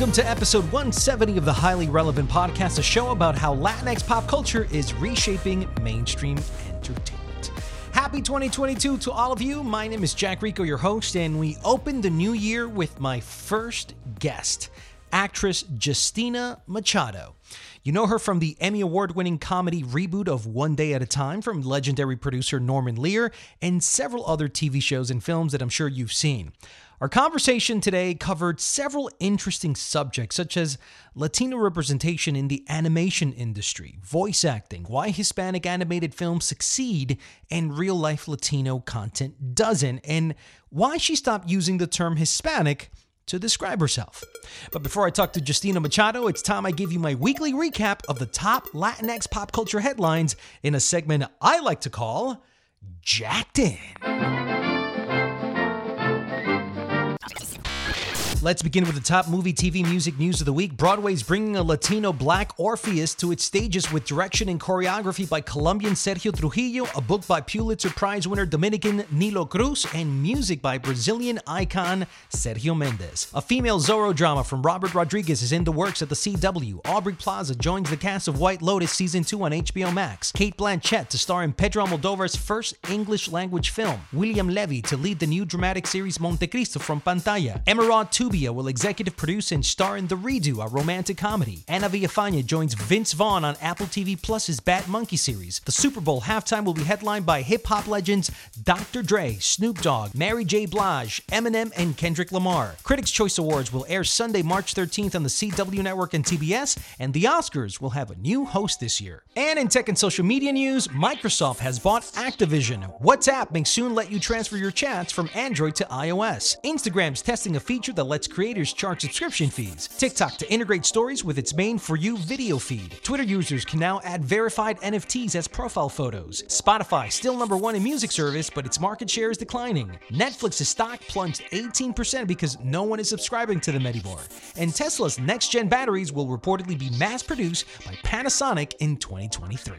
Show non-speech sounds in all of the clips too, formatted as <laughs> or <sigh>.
Welcome to episode 170 of the Highly Relevant Podcast, a show about how Latinx pop culture is reshaping mainstream entertainment. Happy 2022 to all of you. My name is Jack Rico, your host, and we open the new year with my first guest, actress Justina Machado. You know her from the Emmy Award winning comedy reboot of One Day at a Time from legendary producer Norman Lear and several other TV shows and films that I'm sure you've seen. Our conversation today covered several interesting subjects, such as Latino representation in the animation industry, voice acting, why Hispanic animated films succeed and real life Latino content doesn't, and why she stopped using the term Hispanic to describe herself. But before I talk to Justina Machado, it's time I give you my weekly recap of the top Latinx pop culture headlines in a segment I like to call Jacked In. Let's begin with the top movie, TV, music news of the week. Broadway's bringing a Latino black Orpheus to its stages with direction and choreography by Colombian Sergio Trujillo, a book by Pulitzer Prize winner Dominican Nilo Cruz, and music by Brazilian icon Sergio Mendes. A female Zorro drama from Robert Rodriguez is in the works at the CW. Aubrey Plaza joins the cast of White Lotus Season 2 on HBO Max. Cate Blanchett to star in Pedro Almodovar's first English language film. William Levy to lead the new dramatic series Montecristo from Pantaya. Emeraude 2 Rubio will executive produce and star in The Redo, a romantic comedy. Anna Villafaña joins Vince Vaughn on Apple TV Plus's Bad Monkey series. The Super Bowl halftime will be headlined by hip hop legends Dr. Dre, Snoop Dogg, Mary J. Blige, Eminem, and Kendrick Lamar. Critics' Choice Awards will air Sunday, March 13th on the CW Network and TBS, and the Oscars will have a new host this year. And in tech and social media news, Microsoft has bought Activision. WhatsApp may soon let you transfer your chats from Android to iOS. Instagram's testing a feature that lets lets creators charge subscription fees. TikTok to integrate stories with its main For You video feed. Twitter users can now add verified NFTs as profile photos. Spotify, still number one in music service, but its market share is declining. Netflix's stock plunged 18% because no one is subscribing to them anymore. And Tesla's next gen batteries will reportedly be mass produced by Panasonic in 2023.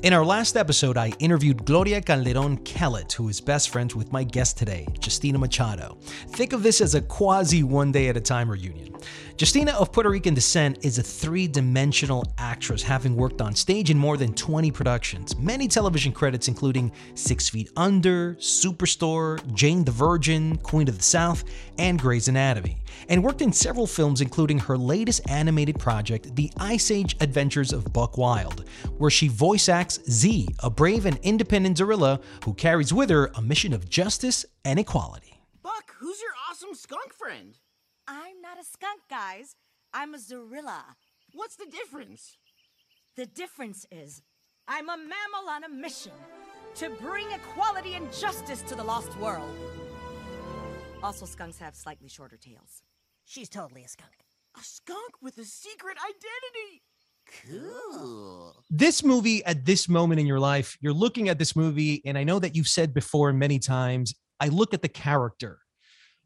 In our last episode, I interviewed Gloria Calderon Kellett, who is best friends with my guest today, Justina Machado. Think of this as a quasi one day at a time reunion. Justina, of Puerto Rican descent, is a three dimensional actress, having worked on stage in more than 20 productions. Many television credits, including Six Feet Under, Superstore, Jane the Virgin, Queen of the South, and Grey's Anatomy. And worked in several films, including her latest animated project, The Ice Age Adventures of Buck Wild, where she voice acts Z, a brave and independent gorilla who carries with her a mission of justice and equality. Buck, who's your awesome skunk friend? I'm not a skunk, guys. I'm a Zorilla. What's the difference? The difference is I'm a mammal on a mission to bring equality and justice to the lost world. Also, skunks have slightly shorter tails. She's totally a skunk. A skunk with a secret identity. Cool. This movie, at this moment in your life, you're looking at this movie, and I know that you've said before many times, I look at the character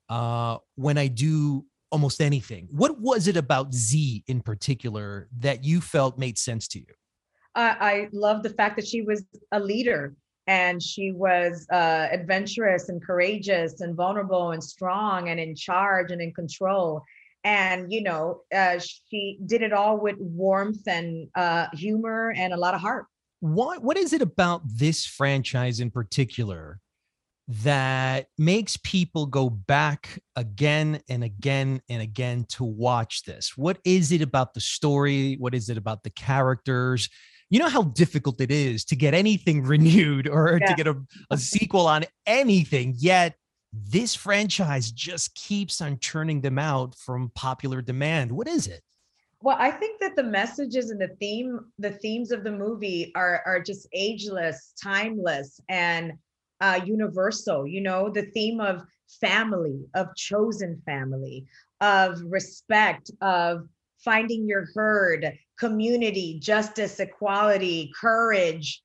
uh, when I do almost anything. What was it about Z in particular that you felt made sense to you? Uh, I love the fact that she was a leader and she was uh, adventurous and courageous and vulnerable and strong and in charge and in control. and you know uh, she did it all with warmth and uh, humor and a lot of heart. What what is it about this franchise in particular that makes people go back again and again and again to watch this? What is it about the story? What is it about the characters you know how difficult it is to get anything <laughs> renewed or yeah. to get a, a sequel on anything yet this franchise just keeps on churning them out from popular demand. What is it? Well, I think that the messages and the theme, the themes of the movie are are just ageless, timeless, and uh, universal. You know, the theme of family, of chosen family, of respect, of finding your herd, community, justice, equality, courage,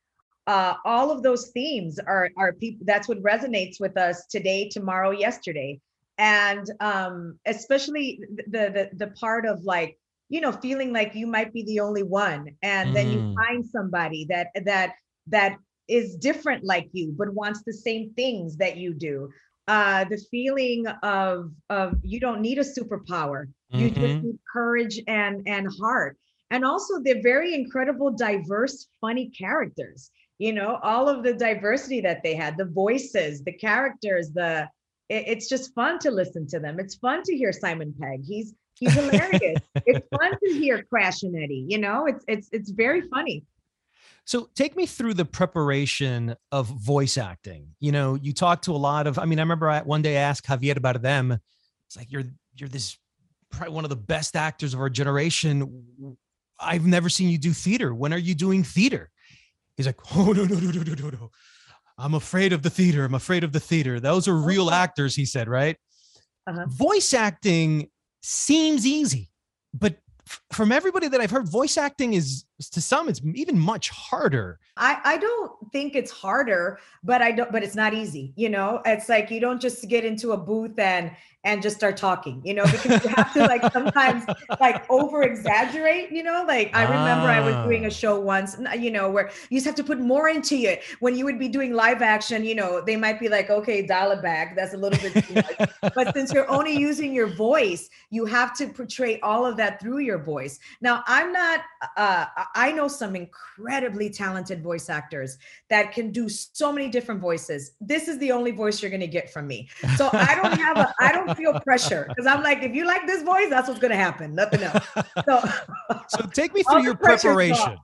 uh, all of those themes are are people that's what resonates with us today tomorrow yesterday and um especially the the the part of like you know feeling like you might be the only one and mm. then you mm. find somebody that that that is different like you but wants the same things that you do uh the feeling of of you don't need a superpower. Mm-hmm. you just mm-hmm. need courage and and heart. And also they're very incredible diverse funny characters. You know all of the diversity that they had the voices the characters the it, it's just fun to listen to them. It's fun to hear simon pegg. He's he's hilarious. <laughs> It's fun to hear crash and eddie you know? It's it's it's very funny so take me through the preparation of voice acting you know you talk to a lot of i mean i remember I, one day i asked javier about them it's like you're you're this probably one of the best actors of our generation i've never seen you do theater when are you doing theater He's like, <laughs> oh no, no, no, no, no, no, no. I'm afraid of the theater. I'm afraid of the theater. Those are real actors, he said, right? Uh-huh. Voice acting seems easy, but from everybody that I've heard, voice acting is to some it's even much harder. I I don't think it's harder, but I don't. But it's not easy. You know, it's like you don't just get into a booth and and just start talking. You know, because you have to like sometimes like over exaggerate. You know, like I remember ah. I was doing a ah. show once. You know, where you just have to put more into it. When you would be doing live action, you know, they might be like, okay, dial it back. That's a little bit too much. but since you're only using your voice, you have to portray all of that through your voice. Now, I'm not. uh I know some incredibly talented voice actors that can do so many different voices. This is the only voice you're going to get from me. So I don't have a, I don't feel pressure because I'm like, if you like this voice, that's what's going to happen. Nothing else. So, <laughs> so take me through your preparation.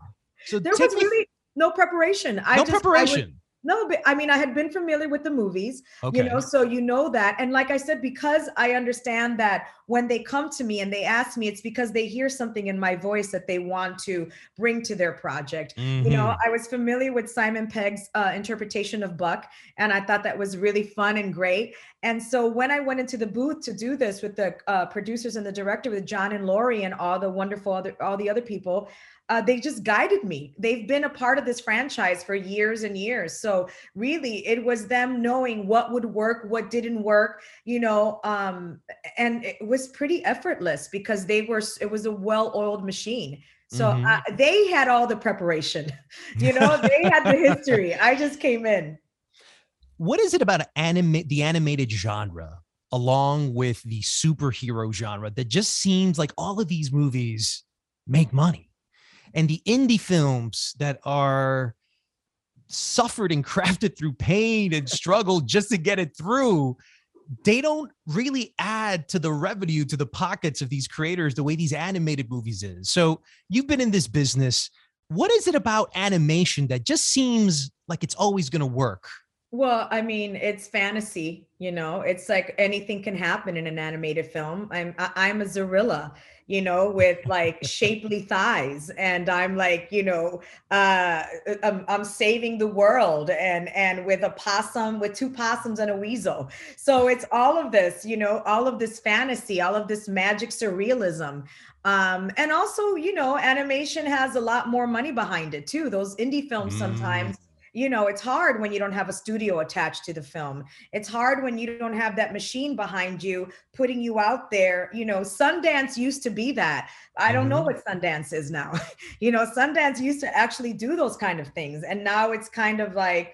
So there was really no preparation. I no just, preparation. No, but I mean, I had been familiar with the movies, okay. you know, so you know that. And like I said, because I understand that when they come to me and they ask me, it's because they hear something in my voice that they want to bring to their project. Mm-hmm. You know, mm-hmm. I was familiar with Simon Pegg's uh, interpretation of Buck, and I thought that was really fun and great. And so when I went into the booth to do this with the uh, producers and the director, with John and Lori and all the wonderful other all the other people, uh, they just guided me. They've been a part of this franchise for years and years. So really, it was them knowing what would work, what didn't work, you know, um, and it was pretty effortless because they were. It was a well-oiled machine. So mm-hmm. uh, they had all the preparation, <laughs> you know, they had the history. I just came in. What is it about anime, the animated genre, along with the superhero genre, that just seems like all of these movies make money? and the indie films that are suffered and <laughs> crafted through pain and struggle just to get it through they don't really add to the revenue to the pockets of these creators the way these animated movies is. So you've been in this business. What is it about animation that just seems like it's always going to work well, I mean, it's fantasy, you know. It's like anything can happen in an animated film. I'm I'm a Zorilla, you know, with like shapely thighs, and I'm like, you know, uh, I'm, I'm saving the world, and and with a possum, with two possums and a weasel. So it's all of this, you know, all of this fantasy, all of this magic surrealism. Um, and also, you know, animation has a lot more money behind it too. Those indie films mm. sometimes you know it's hard when you don't have a studio attached to the film. It's hard when you don't have that machine behind you putting you out there. You know sundance used to be that. I don't know mm-hmm. what sundance is now. <laughs> You know sundance used to actually do those kind of things and now it's kind of like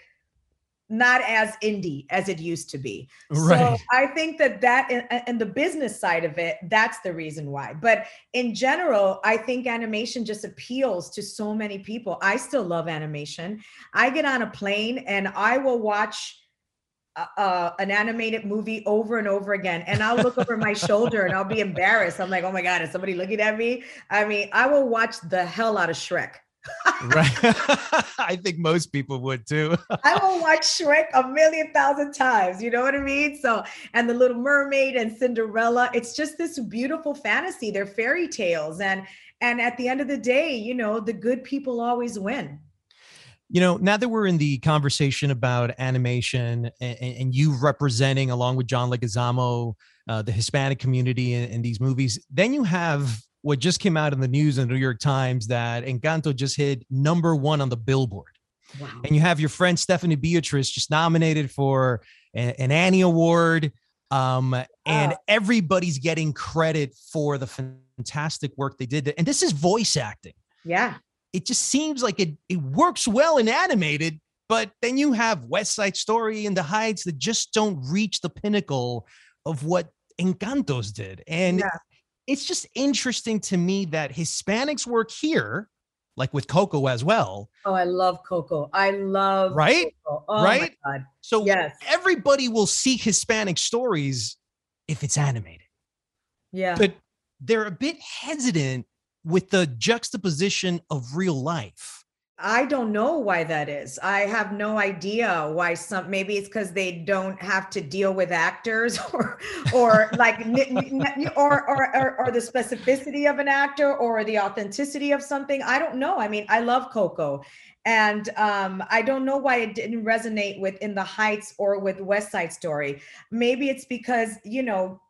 not as indie as it used to be. Right. So I think that that and the business side of it, that's the reason why. But in general, I think animation just appeals to so many people. I still love animation. I get on a plane and I will watch uh, an animated movie over and over again and i'll look over my shoulder and i'll be embarrassed i'm like oh my god is somebody looking at me i mean i will watch the hell out of shrek right. <laughs> <laughs> I think most people would too. <laughs> I will watch shrek a million thousand times you know what i mean? So and the little mermaid and cinderella it's just this beautiful fantasy. They're fairy tales and and at the end of the day you know the good people always win. You know, now that we're in the conversation about animation and, and you representing, along with John Leguizamo, uh, the Hispanic community in, in, these movies, then you have what just came out in the news in the New York Times that Encanto just hit number one on the Billboard. Wow. And you have your friend Stephanie Beatriz just nominated for an Annie Award. Um, and everybody's getting credit for the fantastic work they did. And this is voice acting. Yeah it just seems like it it works well in animated, but then you have West Side Story and The Heights that just don't reach the pinnacle of what Encantos did. And yeah. It's just interesting to me that Hispanics work here, like with Coco as well. Oh, I love Coco. I love right, Coco. Oh, right. So yes, everybody will seek Hispanic stories if it's animated. Yeah, but they're a bit hesitant with the juxtaposition of real life. I don't know why that is. I have no idea why some maybe it's because they don't have to deal with actors <laughs> or or like or, or, or or the specificity of an actor or the authenticity of something. I don't know. I mean, I love Coco and um, I don't know why it didn't resonate with In the Heights or with West Side Story. Maybe it's because you know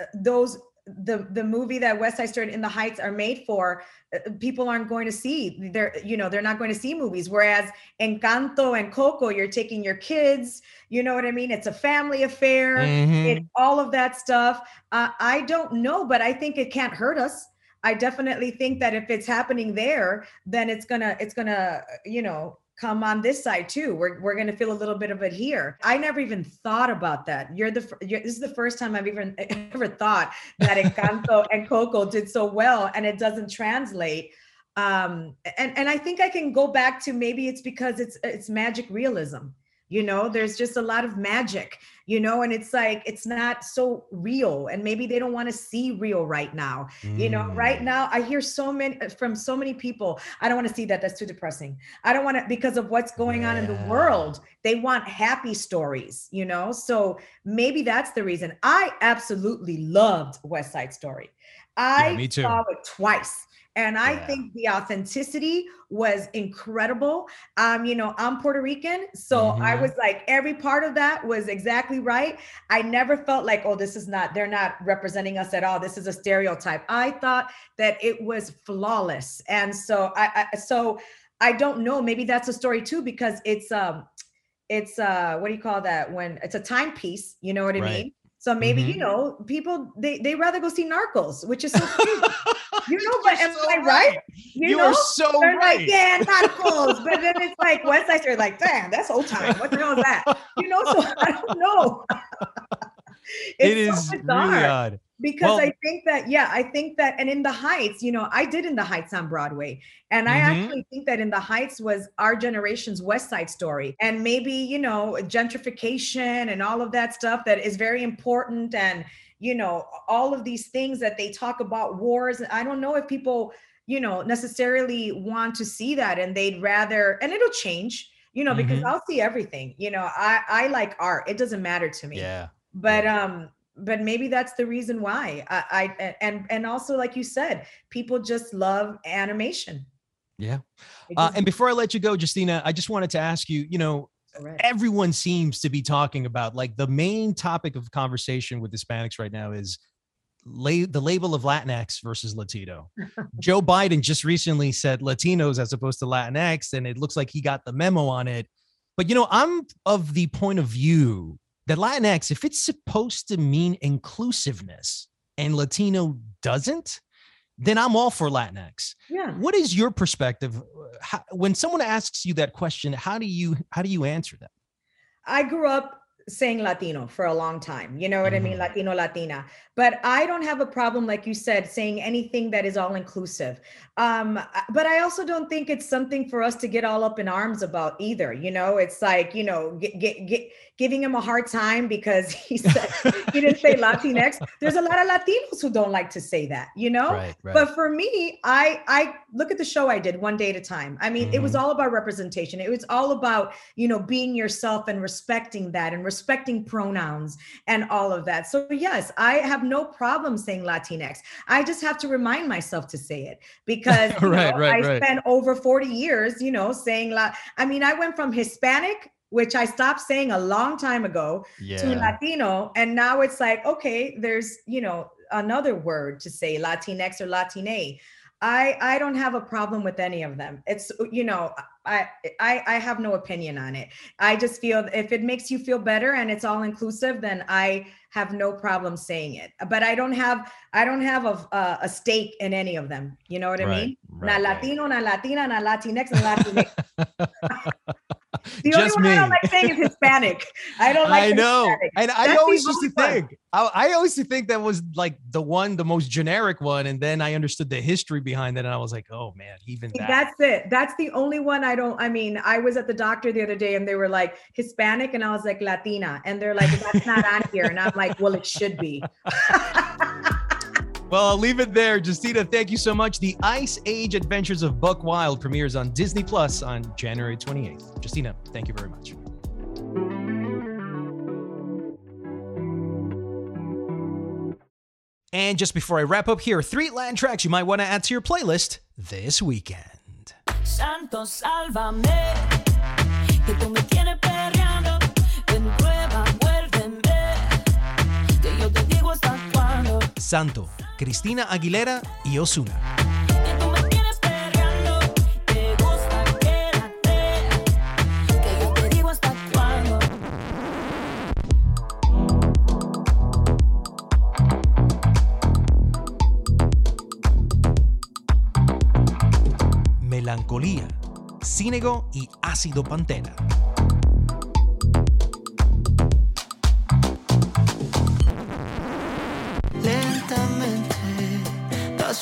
uh, those the the movie that West Side Story in the Heights are made for, uh, people aren't going to see. They're you know they're not going to see movies. Whereas Encanto and Coco, you're taking your kids. You know what I mean? It's a family affair. Mm-hmm. all of that stuff. Uh, I don't know, but I think it can't hurt us. I definitely think that if it's happening there, then it's gonna it's gonna you know come on this side too. We're, we're going to feel a little bit of it here. I never even thought about that. You're the you're, this is the first time I've even <laughs> ever thought that Encanto and Coco did so well, and it doesn't translate. Um, and and I think I can go back to maybe it's because it's it's magic realism you know there's just a lot of magic you know and it's like it's not so real and maybe they don't want to see real right now mm. you know right mm. now i hear so many uh, from so many people i don't want to see that that's too depressing i don't want to because of what's going yeah. on in the world they want happy stories you know so maybe that's the reason i absolutely loved west side story i yeah, saw it twice and I yeah. think the authenticity was incredible. Um, you know, I'm Puerto Rican, so mm-hmm. I was like, every part of that was exactly right. I never felt like, oh, this is not, they're not representing us at all. This is a stereotype. I thought that it was flawless. And so I, I so I don't know, maybe that's a story too, because it's um it's uh what do you call that when it's a timepiece, you know what I right. mean? So maybe mm-hmm. you know people they they rather go see Narcos, which is so <laughs> you know, but am so I right? right? You, you know? are so They're right. like, yeah, <laughs> Narcos, but then it's like West Side Story, like, damn, that's old time. What the hell is that? You know, so I don't know. <laughs> it's so really odd because well, I think that yeah, I think that and in the Heights, you know, I did in the Heights on Broadway, and I mm-hmm. actually think that in the Heights was our generation's West Side Story, and maybe you know gentrification and all of that stuff that is very important, and you know all of these things that they talk about wars. I don't know if people you know necessarily want to see that, and they'd rather, and it'll change you know because mm-hmm. i'll see everything you know i i like art it doesn't matter to me yeah but um but maybe that's the reason why. I, I and and also like you said people just love animation. Yeah. Uh, and before i let you go justina i just wanted to ask you you know Correct. everyone seems to be talking about like the main topic of conversation with hispanics right now is la- the label of latinx versus latino. <laughs> Joe biden just recently said latinos as opposed to latinx and it looks like he got the memo on it. But you know i'm of the point of view that Latinx, if it's supposed to mean inclusiveness and Latino doesn't, then I'm all for Latinx. Yeah. What is your perspective how, when someone asks you that question? How do you how do you answer that? I grew up saying Latino for a long time. You know what mm-hmm. I mean? Mm-hmm. Latino, Latina. But I don't have a problem, like you said, saying anything that is all inclusive. Um, but I also don't think it's something for us to get all up in arms about either. You know, it's like, you know, get, get, get giving him a hard time because <laughs> he said he didn't say Latinx. There's a lot of Latinos who don't like to say that, you know? Right, right. But for me, I I look at the show I did one day at a time. I mean, mm-hmm. it was mm-hmm. all about representation. It was all about, you know, being yourself and respecting that and respecting pronouns and all of that. So yes, I have no problem saying Latinx. I just have to remind myself to say it because <laughs> right, know, right, I right. spent over 40 years, you know, saying La I mean, I went from Hispanic which I stopped saying a long time ago yeah. to Latino. And now it's like, okay, there's, you know, another word to say Latinx or Latine. I I don't have a problem with any of them. It's you know I I I have no opinion on it. I just feel if it makes you feel better and it's all inclusive, then I have no problem saying it. But I don't have I don't have a a, a stake in any of them. You know what I mean? Right, na Latino, na Latina, na Latinx, na Latinx. <laughs> The Just only one me. I don't like saying is Hispanic. I don't <laughs> like. I know, Hispanic. and That's I always used to think. I, I, always used to think that was like the one, the most generic one, and then I understood the history behind it, and I was like, oh man, even that. That's it. That's the only one I don't. I mean, I was at the doctor the other day, and they were like Hispanic, and I was like Latina, and they're like, that's not on here, and I'm like, well, it should be. <laughs> Well, I'll leave it there. Justina, thank you so much. The Ice Age Adventures of Buck Wild premieres on Disney Plus on January 28th. Justina, thank you very much. And just before I wrap up here, three Latin tracks you might want to add to your playlist this weekend. Santo, sálvame, que tú me tienes perreando, prueba, que yo te digo hasta cuándo. Santo, Cristina Aguilera y Osuna. Melancolía, Cínego y Ácido Pantera.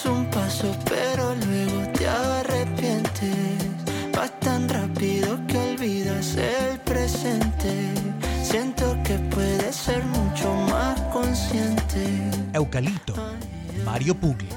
Un paso, pero luego te arrepientes. Vas tan rápido que olvidas el presente. Siento que puedes ser mucho más consciente. Eucalipto, Mario Pugli.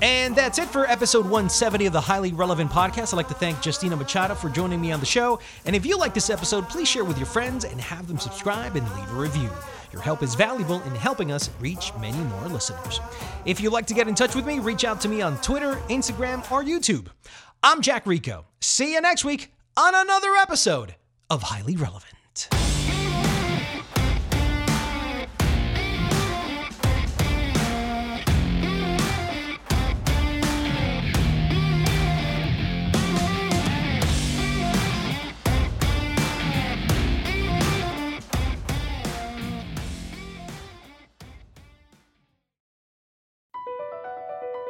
And that's it for episode 170 of the Highly Relevant Podcast. I'd like to thank Justina Machado for joining me on the show. And if you like this episode, please share with your friends and have them subscribe and leave a review. Your help is valuable in helping us reach many more listeners. If you'd like to get in touch with me, reach out to me on Twitter, Instagram, or YouTube. I'm Jack Rico. See you next week on another episode of Highly Relevant.